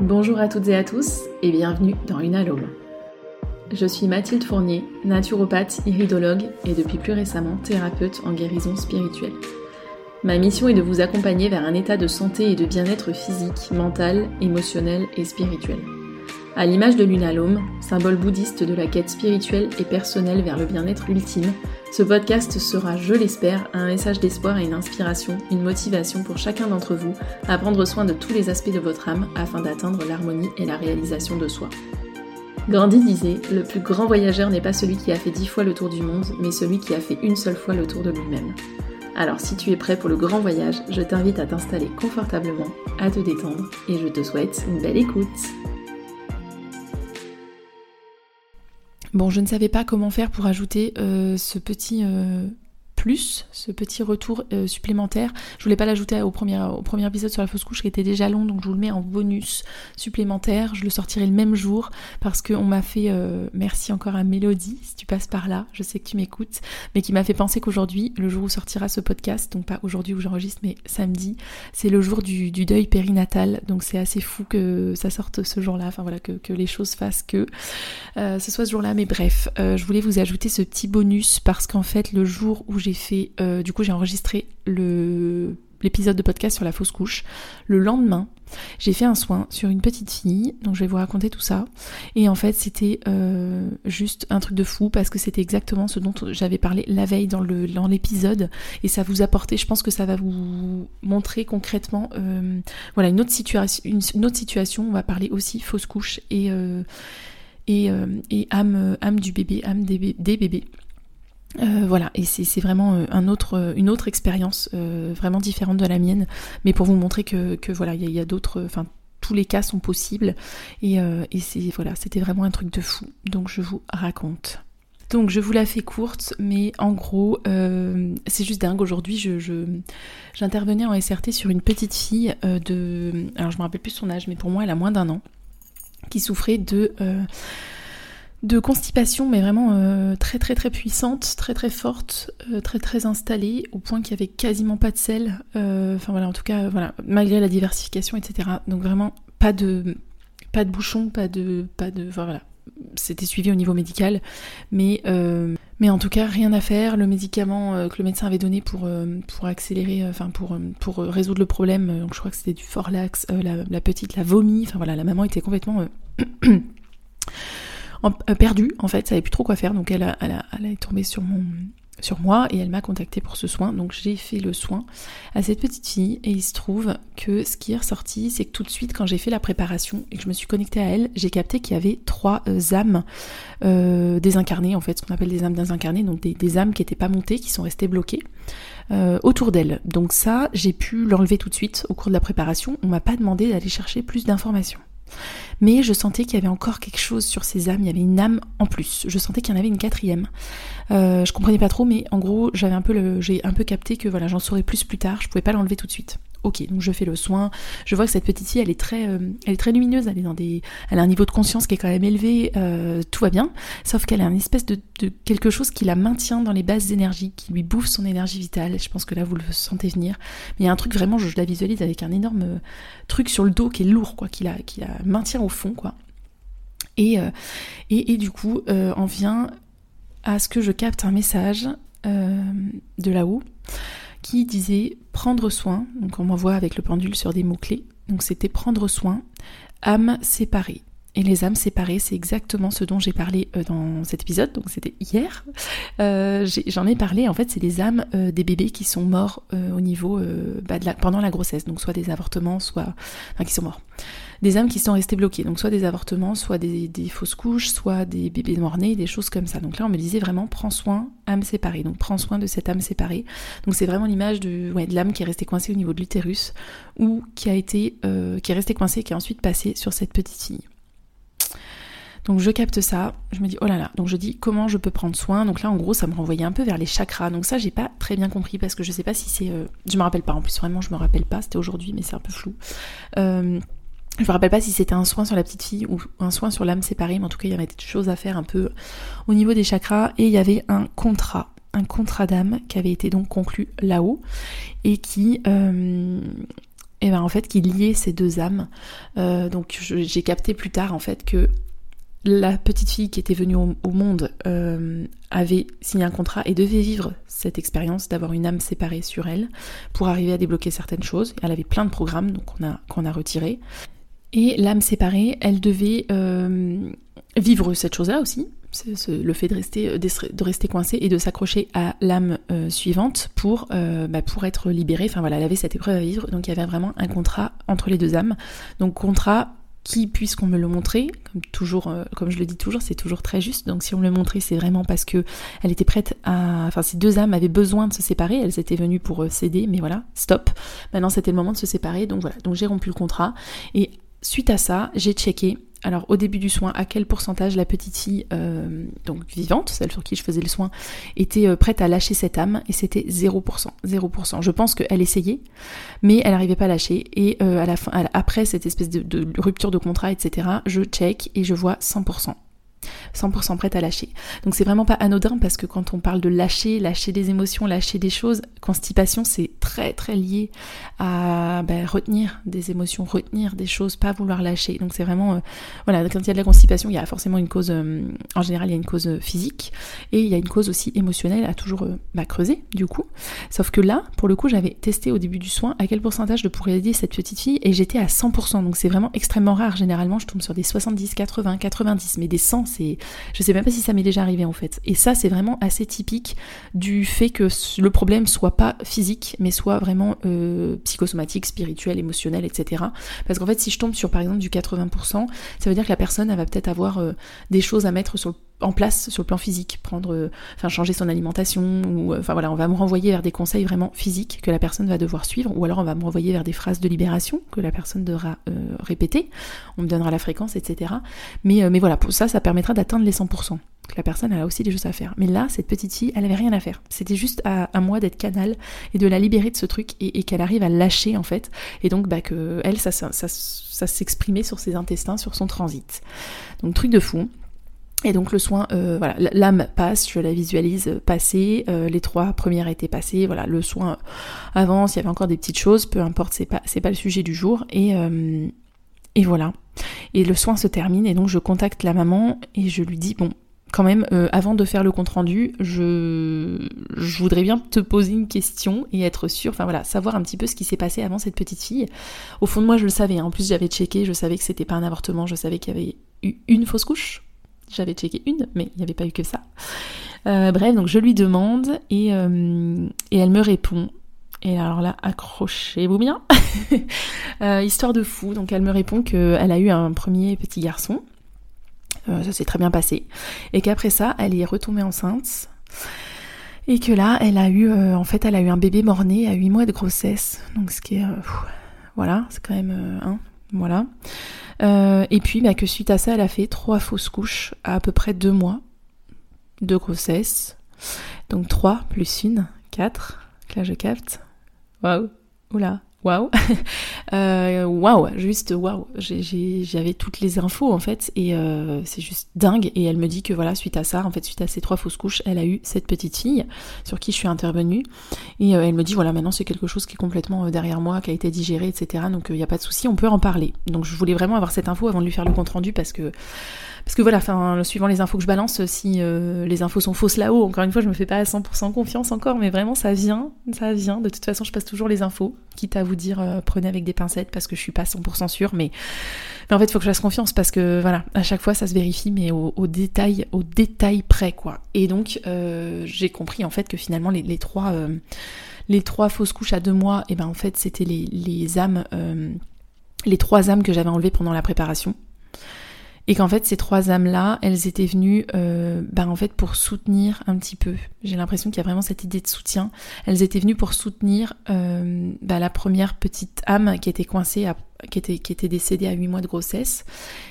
Bonjour à toutes et à tous et bienvenue dans Une Alome. Je suis Mathilde Fournier, naturopathe, iridologue et depuis plus récemment thérapeute en guérison spirituelle. Ma mission est de vous accompagner vers un état de santé et de bien-être physique, mental, émotionnel et spirituel. À l'image de l'unalome, symbole bouddhiste de la quête spirituelle et personnelle vers le bien-être ultime, ce podcast sera, je l'espère, un message d'espoir et une inspiration, une motivation pour chacun d'entre vous à prendre soin de tous les aspects de votre âme afin d'atteindre l'harmonie et la réalisation de soi. Gandhi disait Le plus grand voyageur n'est pas celui qui a fait dix fois le tour du monde, mais celui qui a fait une seule fois le tour de lui-même. Alors si tu es prêt pour le grand voyage, je t'invite à t'installer confortablement, à te détendre et je te souhaite une belle écoute. Bon, je ne savais pas comment faire pour ajouter euh, ce petit euh, plus, ce petit retour euh, supplémentaire. Je voulais pas l'ajouter au premier, au premier épisode sur la fausse couche qui était déjà long, donc je vous le mets en bonus supplémentaire. Je le sortirai le même jour parce qu'on m'a fait, euh, merci encore à Mélodie, si tu passes par là, je sais que tu m'écoutes, mais qui m'a fait penser qu'aujourd'hui, le jour où sortira ce podcast, donc pas aujourd'hui où j'enregistre, mais samedi, c'est le jour du, deuil périnatal, donc c'est assez fou que ça sorte ce jour-là, enfin voilà, que, les choses fassent que euh, ce soit ce jour-là, mais bref, je voulais vous ajouter ce petit bonus parce qu'en fait, le jour où j'ai fait, euh, du coup j'ai enregistré le l'épisode de podcast sur la fausse couche. Le lendemain, j'ai fait un soin sur une petite fille, donc je vais vous raconter tout ça. Et en fait, c'était euh, juste un truc de fou parce que c'était exactement ce dont j'avais parlé la veille dans dans l'épisode et ça vous apportait. Je pense que ça va vous montrer concrètement, euh, voilà, une autre situation. Une, autre situation. On va parler aussi fausse couche et et, et âme âme du bébé, âme des bébés. Euh, voilà, et c'est vraiment euh, euh, une autre expérience vraiment différente de la mienne, mais pour vous montrer que, voilà, il y a, d'autres, enfin tous les cas sont possibles, et, voilà, c'était vraiment un truc de fou. Donc je vous raconte. Donc je vous la fais courte, mais en gros, c'est juste dingue. Aujourd'hui, je, j'intervenais en SRT sur une petite fille de, alors je me rappelle plus son âge, mais pour moi, elle a moins d'un an, qui souffrait de de constipation, mais vraiment euh, très très très puissante, très très forte, euh, très très installée, au point qu'il y avait quasiment pas de sel. Euh, enfin voilà, en tout cas, voilà, malgré la diversification, etc. Donc vraiment pas de pas de bouchon, pas de pas de, enfin voilà, c'était suivi au niveau médical, mais en tout cas rien à faire. Le médicament que le médecin avait donné pour accélérer, enfin pour résoudre le problème, donc je crois que c'était du Forlax, la, la, petite la vomi, enfin voilà, la maman était complètement euh, perdue en fait, savait plus trop quoi faire, donc elle, a, elle, est tombée sur mon sur moi et elle m'a contacté pour ce soin. Donc j'ai fait le soin à cette petite fille et il se trouve que ce qui est ressorti, c'est que tout de suite quand j'ai fait la préparation et que je me suis connectée à elle, j'ai capté qu'il y avait trois euh, âmes euh, désincarnées en fait, ce qu'on appelle des âmes désincarnées, donc des, âmes qui n'étaient pas montées, qui sont restées bloquées. autour d'elle. Donc ça, j'ai pu l'enlever tout de suite au cours de la préparation. On m'a pas demandé d'aller chercher plus d'informations mais je sentais qu'il y avait encore quelque chose sur ces âmes, il y avait une âme en plus. Je sentais qu'il y en avait une quatrième. Euh, je comprenais pas trop, mais en gros, j'avais un peu j'ai un peu capté que voilà, j'en saurais plus plus tard. Je pouvais pas l'enlever tout de suite. Ok, donc je fais le soin. Je vois que cette petite fille, elle est très, euh, elle est très lumineuse. Elle est dans des, elle a un niveau de conscience qui est quand même élevé. Euh, tout va bien, sauf qu'elle a une espèce de, quelque chose qui la maintient dans les bases énergies, qui lui bouffe son énergie vitale. Je pense que là vous le sentez venir. Mais il y a un truc vraiment, je, la visualise avec un énorme euh, truc sur le dos qui est lourd, quoi, qui la, qui la maintient au fond, quoi. Et, et, et, du coup, on vient à ce que je capte un message de là-haut qui disait prendre soin, donc on m'envoie avec le pendule sur des mots-clés, donc c'était prendre soin, âme séparée. Et les âmes séparées, c'est exactement ce dont j'ai parlé euh, dans cet épisode, donc c'était hier. Euh, j'en ai, parlé, en fait, c'est des âmes euh, des bébés qui sont morts au niveau bah, pendant la grossesse, donc soit des avortements, soit enfin, qui sont morts des âmes qui sont restées bloquées. Donc soit des avortements, soit des, fausses couches, soit des bébés mort-nés, des choses comme ça. Donc là, on me disait vraiment, prends soin, âme séparée. Donc prends soin de cette âme séparée. Donc c'est vraiment l'image de, l'âme qui est restée coincée au niveau de l'utérus ou qui a été, qui est restée coincée, qui est ensuite passée sur cette petite fille. Donc je capte ça, je me dis oh là là, donc je dis comment je peux prendre soin? Donc là en gros ça me renvoyait un peu vers les chakras. Donc ça j'ai pas très bien compris parce que je sais pas si c'est, euh, je me rappelle pas en plus vraiment je me rappelle pas, c'était aujourd'hui mais c'est un peu flou. Euh, je me rappelle pas si c'était un soin sur la petite fille ou un soin sur l'âme séparée, mais en tout cas il y avait des choses à faire un peu au niveau des chakras et il y avait un contrat, un contrat d'âme qui avait été donc conclu là-haut et qui euh, et ben en fait qui liait ces deux âmes. donc j'ai capté plus tard en fait que la petite fille qui était venue au, monde euh, avait signé un contrat et devait vivre cette expérience d'avoir une âme séparée sur elle pour arriver à débloquer certaines choses. Elle avait plein de programmes qu'on a retiré. Et l'âme séparée, elle devait euh, vivre cette chose-là aussi, le fait de rester, de rester coincée et de s'accrocher à l'âme euh, suivante pour, bah, pour être libérée. Enfin voilà, elle avait cette épreuve à vivre, donc il y avait vraiment un contrat entre les deux âmes. Donc contrat qui, puisqu'on me le montrait, comme toujours, euh, comme je le dis toujours, c'est toujours très juste. Donc si on me le montrait, c'est vraiment parce que elle était prête à, enfin ces deux âmes avaient besoin de se séparer. Elles étaient venues pour euh, céder, mais voilà, stop. Maintenant c'était le moment de se séparer. Donc voilà, donc j'ai rompu le contrat et suite à ça, j'ai checké alors au début du soin, à quel pourcentage la petite fille, euh, donc vivante, celle sur qui je faisais le soin, était euh, prête à lâcher cette âme, et c'était 0%. 0%. Je pense qu'elle essayait, mais elle n'arrivait pas à lâcher, et euh, à la fin, après cette espèce de, de rupture de contrat, etc., je check et je vois 100%. 100% prête à lâcher. Donc c'est vraiment pas anodin parce que quand on parle de lâcher, lâcher des émotions, lâcher des choses, constipation c'est très très lié à ben, retenir des émotions, retenir des choses, pas vouloir lâcher. Donc c'est vraiment, euh, voilà, quand il y a de la constipation, il y a forcément une cause, euh, en général il y a une cause euh, physique et il y a une cause aussi émotionnelle à toujours bah, creuser du coup. Sauf que là, pour le coup, j'avais testé au début du soin à quel pourcentage je pourrais aider cette petite fille et j'étais à 100%. Donc c'est vraiment extrêmement rare. Généralement je tombe sur des 70, 80, 90, mais des 100 c'est je sais même pas si ça m'est déjà arrivé en fait. Et ça, c'est vraiment assez typique du fait que le problème soit pas physique, mais soit vraiment euh, psychosomatique, spirituel, émotionnel, etc. Parce qu'en fait, si je tombe sur par exemple du 80%, ça veut dire que la personne, elle va peut-être avoir euh, des choses à mettre sur le en place sur le plan physique, prendre, euh, enfin changer son alimentation, ou euh, enfin voilà, on va me renvoyer vers des conseils vraiment physiques que la personne va devoir suivre, ou alors on va me renvoyer vers des phrases de libération que la personne devra euh, répéter, on me donnera la fréquence, etc. Mais, mais voilà, pour ça, ça permettra d'atteindre les 100%. Que la personne, elle a aussi des choses à faire. Mais là, cette petite fille, elle avait rien à faire. C'était juste à, moi d'être canal et de la libérer de ce truc et, qu'elle arrive à lâcher en fait. Et donc, bah, que elle, ça, ça, ça, ça s'exprimait sur ses intestins, sur son transit. Donc, truc de fou. Et donc le soin, euh, voilà, l'âme passe, je la visualise passer, euh, les trois premières étaient passées, voilà, le soin avance, il y avait encore des petites choses, peu importe, c'est pas, pas le sujet du jour, et, euh, voilà. Et le soin se termine, et donc je contacte la maman, et je lui dis, bon, quand même, avant de faire le compte rendu, je, je voudrais bien te poser une question et être sûre, enfin voilà, savoir un petit peu ce qui s'est passé avant cette petite fille. Au fond de moi, je le savais, hein. en plus j'avais checké, je savais que c'était pas un avortement, je savais qu'il y avait eu une fausse couche, j'avais checké une, mais il n'y avait pas eu que ça. Euh, bref, donc je lui demande et, euh, et elle me répond. Et alors là, accrochez-vous bien. Euh, histoire de fou. Donc elle me répond qu'elle a eu un premier petit garçon. ça s'est très bien passé. Et qu'après ça, elle est retombée enceinte. Et que là, elle a eu, en fait, elle a eu un bébé mort-né à 8 mois de grossesse. Donc ce qui est, voilà, c'est quand même, hein, voilà. Euh, et puis bah, que suite à ça, elle a fait trois fausses couches à à peu près deux mois de grossesse. Donc trois plus une, quatre. Là je capte. Waouh. Oula waouh, euh, waouh, juste waouh. J'avais toutes les infos en fait et euh, c'est juste dingue. Et elle me dit que voilà, suite à ça, en fait, suite à ces trois fausses couches, elle a eu cette petite fille sur qui je suis intervenue et euh, elle me dit voilà, maintenant c'est quelque chose qui est complètement derrière moi, qui a été digéré, etc. Donc il n'y a pas de souci, on peut en parler. Donc je voulais vraiment avoir cette info avant de lui faire le compte rendu parce que parce que voilà, suivant les infos que je balance, si les infos sont fausses là-haut, encore une fois, je me fais pas à 100% confiance encore, mais vraiment, ça vient, ça vient. De toute façon, je passe toujours les infos, quitte à vous dire, euh, prenez avec des pincettes, parce que je suis pas 100% sûre, mais, mais en fait, faut que je fasse confiance, parce que voilà, à chaque fois, ça se vérifie, mais au, détail, au détail près, quoi. Et donc, euh, j'ai compris, en fait, que finalement, les, trois, les trois fausses couches à deux mois, et eh ben, en fait, c'était les âmes, les trois âmes que j'avais enlevées pendant la préparation et qu'en fait ces trois âmes là elles étaient venues euh, bah, en fait pour soutenir un petit peu. J'ai l'impression qu'il y a vraiment cette idée de soutien. Elles étaient venues pour soutenir euh, bah, la première petite âme qui était coincée qui était qui était décédée à huit mois de grossesse.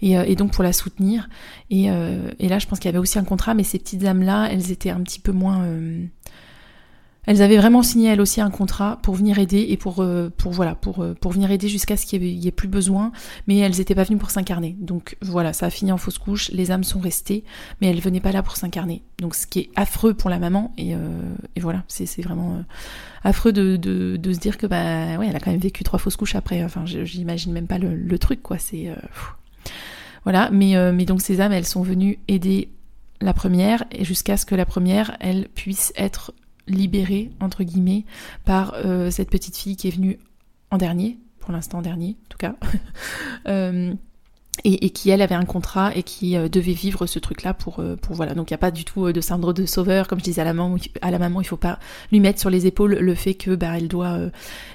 Et, euh, donc pour la soutenir. Et, et là je pense qu'il y avait aussi un contrat mais ces petites âmes là elles étaient un petit peu moins elles avaient vraiment signé elles aussi un contrat pour venir aider et pour, euh, voilà pour, euh, pour venir aider jusqu'à ce qu'il n'y ait, plus besoin, mais elles n'étaient pas venues pour s'incarner. Donc voilà, ça a fini en fausse couche, les âmes sont restées, mais elles venaient pas là pour s'incarner. Donc ce qui est affreux pour la maman et, euh, et voilà, c'est vraiment affreux de, de, de, se dire que bah ouais, elle a quand même vécu trois fausses couches après. Enfin, j'imagine même pas le, le truc quoi. C'est voilà, mais mais donc ces âmes, elles sont venues aider la première et jusqu'à ce que la première, elle puisse être libérée, entre guillemets, par euh, cette petite fille qui est venue en dernier, pour l'instant dernier en tout cas, euh, et, qui elle avait un contrat et qui euh, devait vivre ce truc-là pour, pour voilà. Donc il n'y a pas du tout de syndrome de sauveur, comme je disais à la maman, à la maman il faut pas lui mettre sur les épaules le fait que bah elle doit,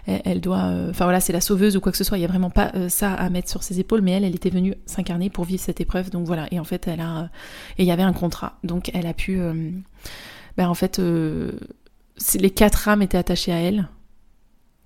elle, doit, enfin voilà c'est la sauveuse ou quoi que ce soit. Il y a vraiment pas ça à mettre sur ses épaules, mais elle elle était venue s'incarner pour vivre cette épreuve. Donc voilà et en fait elle a et il y avait un contrat, donc elle a pu ben en fait, euh, les quatre âmes étaient attachées à elle.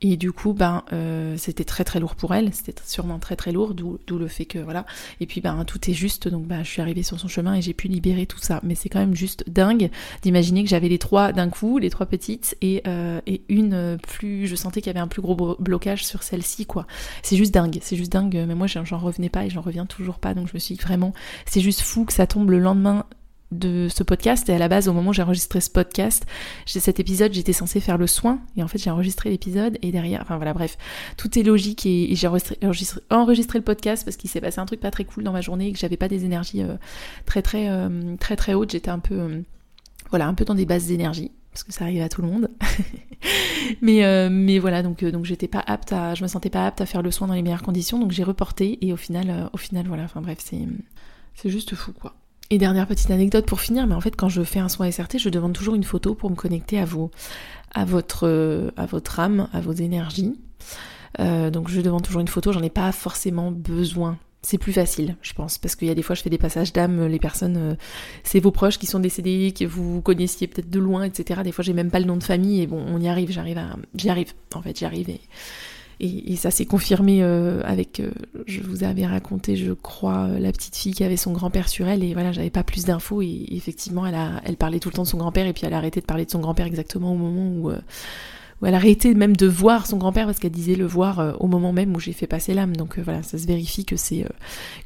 Et du coup, ben, euh, c'était très très lourd pour elle, c'était sûrement très très lourd, d'où le fait que voilà. Et puis ben tout est juste, donc ben je suis arrivée sur son chemin et j'ai pu libérer tout ça. Mais c'est quand même juste dingue d'imaginer que j'avais les trois d'un coup, les trois petites et, euh, et une plus. Je sentais qu'il y avait un plus gros blocage sur celle-ci quoi. C'est juste dingue, c'est juste dingue. Mais moi j'en revenais pas et j'en reviens toujours pas, donc je me suis dit vraiment, c'est juste fou que ça tombe le lendemain de ce podcast. Et à la base au moment où j'ai enregistré ce podcast cet épisode j'étais censée faire le soin. Et en fait j'ai enregistré l'épisode et derrière enfin voilà bref. Tout est logique et, j'ai enregistré, le podcast parce qu'il s'est passé un truc pas très cool dans ma journée et que j'avais pas des énergies euh, très très euh, très très hautes. J'étais un peu euh, voilà un peu dans des bases d'énergie parce que ça arrive à tout le monde. Mais mais voilà donc donc j'étais pas apte à je me sentais pas apte à faire le soin dans les meilleures conditions. Donc j'ai reporté et au final au final voilà enfin bref c'est c'est juste fou quoi et dernière petite anecdote pour finir, mais en fait quand je fais un soin SRT, je demande toujours une photo pour me connecter à à votre, à votre âme, à vos énergies. Euh, donc je demande toujours une photo, j'en ai pas forcément besoin. C'est plus facile, je pense, parce qu'il y a des fois je fais des passages d'âme, les personnes, euh, c'est vos proches qui sont décédés, que vous connaissiez peut-être de loin, etc. Des fois j'ai même pas le nom de famille et bon, on y arrive, j'arrive à, j'y arrive, en fait j'y arrive et et, ça s'est confirmé euh, avec, euh, je vous avais raconté, je crois, euh, la petite fille qui avait son grand-père sur elle, et voilà, j'avais pas plus d'infos, et, effectivement, elle, a, elle parlait tout le temps de son grand-père, et puis elle a arrêté de parler de son grand-père exactement au moment où, où elle a arrêté même de voir son grand-père, parce qu'elle disait le voir au moment même où j'ai fait passer l'âme. Donc voilà, ça se vérifie que c'est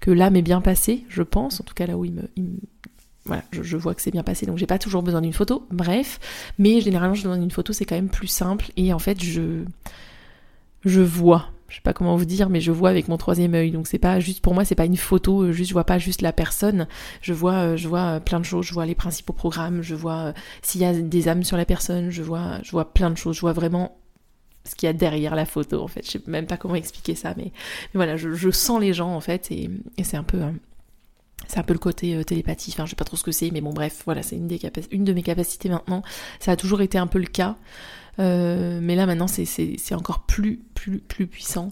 que l'âme est bien passée, je pense, en tout cas là où il me, voilà, je, je, vois que c'est bien passé, donc j'ai pas toujours besoin d'une photo, bref, mais généralement je demande une photo, c'est quand même plus simple, et en fait je je vois. Je sais pas comment vous dire, mais je vois avec mon troisième œil. Donc c'est pas juste pour moi, c'est pas une photo. Euh, je vois pas juste la personne. Je vois, euh, je vois euh, plein de choses. Je vois les principaux programmes. Je vois s'il y a des âmes sur la personne. Je vois, je vois plein de choses. Je vois vraiment ce qu'il y a derrière la photo. En fait, je sais même pas comment expliquer ça, mais, voilà, je, sens les gens en fait, et, c'est un peu. C'est un peu le côté télépathie, enfin je sais pas trop ce que c'est, mais bon bref, voilà, c'est une, une de mes capacités maintenant. Ça a toujours été un peu le cas. Euh, mais là maintenant c'est encore plus, plus, plus puissant.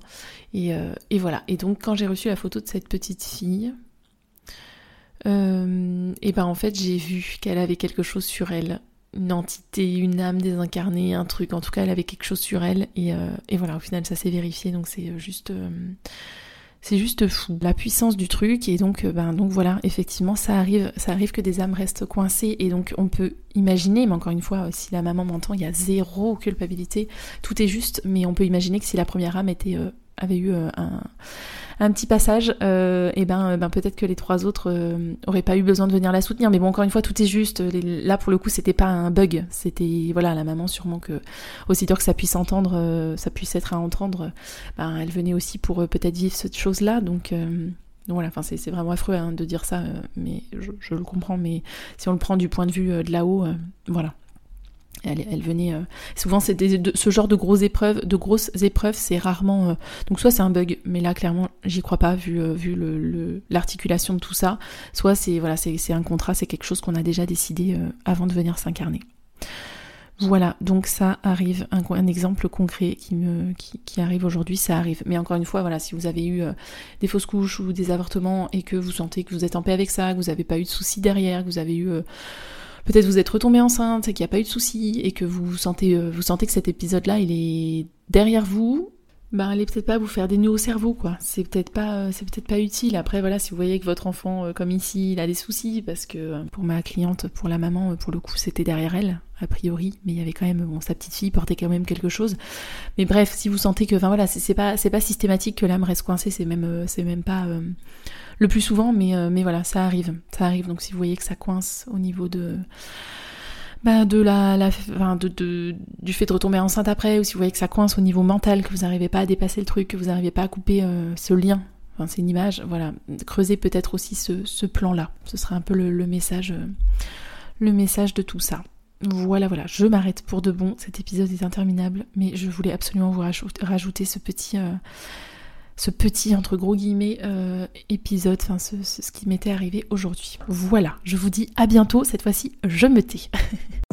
Et, euh, et, voilà. Et donc quand j'ai reçu la photo de cette petite fille, euh, et ben en fait j'ai vu qu'elle avait quelque chose sur elle. Une entité, une âme désincarnée, un truc. En tout cas, elle avait quelque chose sur elle. Et voilà, au final, ça s'est vérifié. Donc c'est juste c'est juste fou la puissance du truc et donc euh, ben donc voilà effectivement ça arrive ça arrive que des âmes restent coincées et donc on peut imaginer mais encore une fois si la maman m'entend il y a zéro culpabilité tout est juste mais on peut imaginer que si la première âme était euh, avait eu euh, un un petit passage, euh, et ben, euh, ben peut-être que les trois autres euh, auraient pas eu besoin de venir la soutenir. Mais bon, encore une fois, tout est juste. Là, pour le coup, c'était pas un bug. C'était voilà, la maman sûrement que aussi dur que ça puisse entendre, ça puisse être à entendre. Ben, elle venait aussi pour peut-être vivre cette chose-là. Donc voilà, enfin c'est vraiment affreux hein, de dire ça, mais je, le comprends. Mais si on le prend du point de vue de là-haut, voilà, elle, venait. Euh, souvent, ce genre de grosses épreuves, de grosses épreuves, c'est rarement. Euh, donc, soit c'est un bug, mais là, clairement, j'y crois pas vu euh, vu l'articulation de tout ça. Soit c'est voilà, c'est un contrat, c'est quelque chose qu'on a déjà décidé avant de venir s'incarner. Voilà, donc ça arrive, un, exemple concret qui, me, qui arrive aujourd'hui, ça arrive. Mais encore une fois, voilà, si vous avez eu des fausses couches ou des avortements et que vous sentez que vous êtes en paix avec ça, que vous n'avez pas eu de soucis derrière, que vous avez eu peut-être vous êtes retombée enceinte et qu'il n'y a pas eu de soucis et que vous sentez, euh, vous sentez que cet épisode-là, il est derrière vous, bah, allez peut-être pas vous faire des nœuds au cerveau, quoi. C'est peut-être pas, euh, c'est peut-être pas utile. Après, voilà, si vous voyez que votre enfant, euh, comme ici, il a des soucis, parce que euh, pour ma cliente, pour la maman, pour le coup, c'était derrière elle, a priori, mais il y avait quand même, bon, sa petite fille portait quand même quelque chose. Mais bref, si vous sentez que, enfin voilà, c'est pas, c'est pas systématique que l'âme reste coincée, c'est même, c'est même pas le plus souvent, mais, mais voilà, ça arrive, ça arrive. Donc si vous voyez que ça coince au niveau de bah, de la, la de, du fait de retomber enceinte après, ou si vous voyez que ça coince au niveau mental, que vous n'arrivez pas à dépasser le truc, que vous n'arrivez pas à couper euh, ce lien, enfin c'est une image, voilà, creusez peut-être aussi ce, ce plan-là. Ce sera un peu le, message, euh, le message de tout ça. Voilà, voilà, je m'arrête pour de bon. Cet épisode est interminable, mais je voulais absolument vous rajouter, ce petit, euh, ce petit entre gros guillemets épisode, enfin ce, ce qui m'était arrivé aujourd'hui. Voilà, je vous dis à bientôt. Cette fois-ci, je me tais.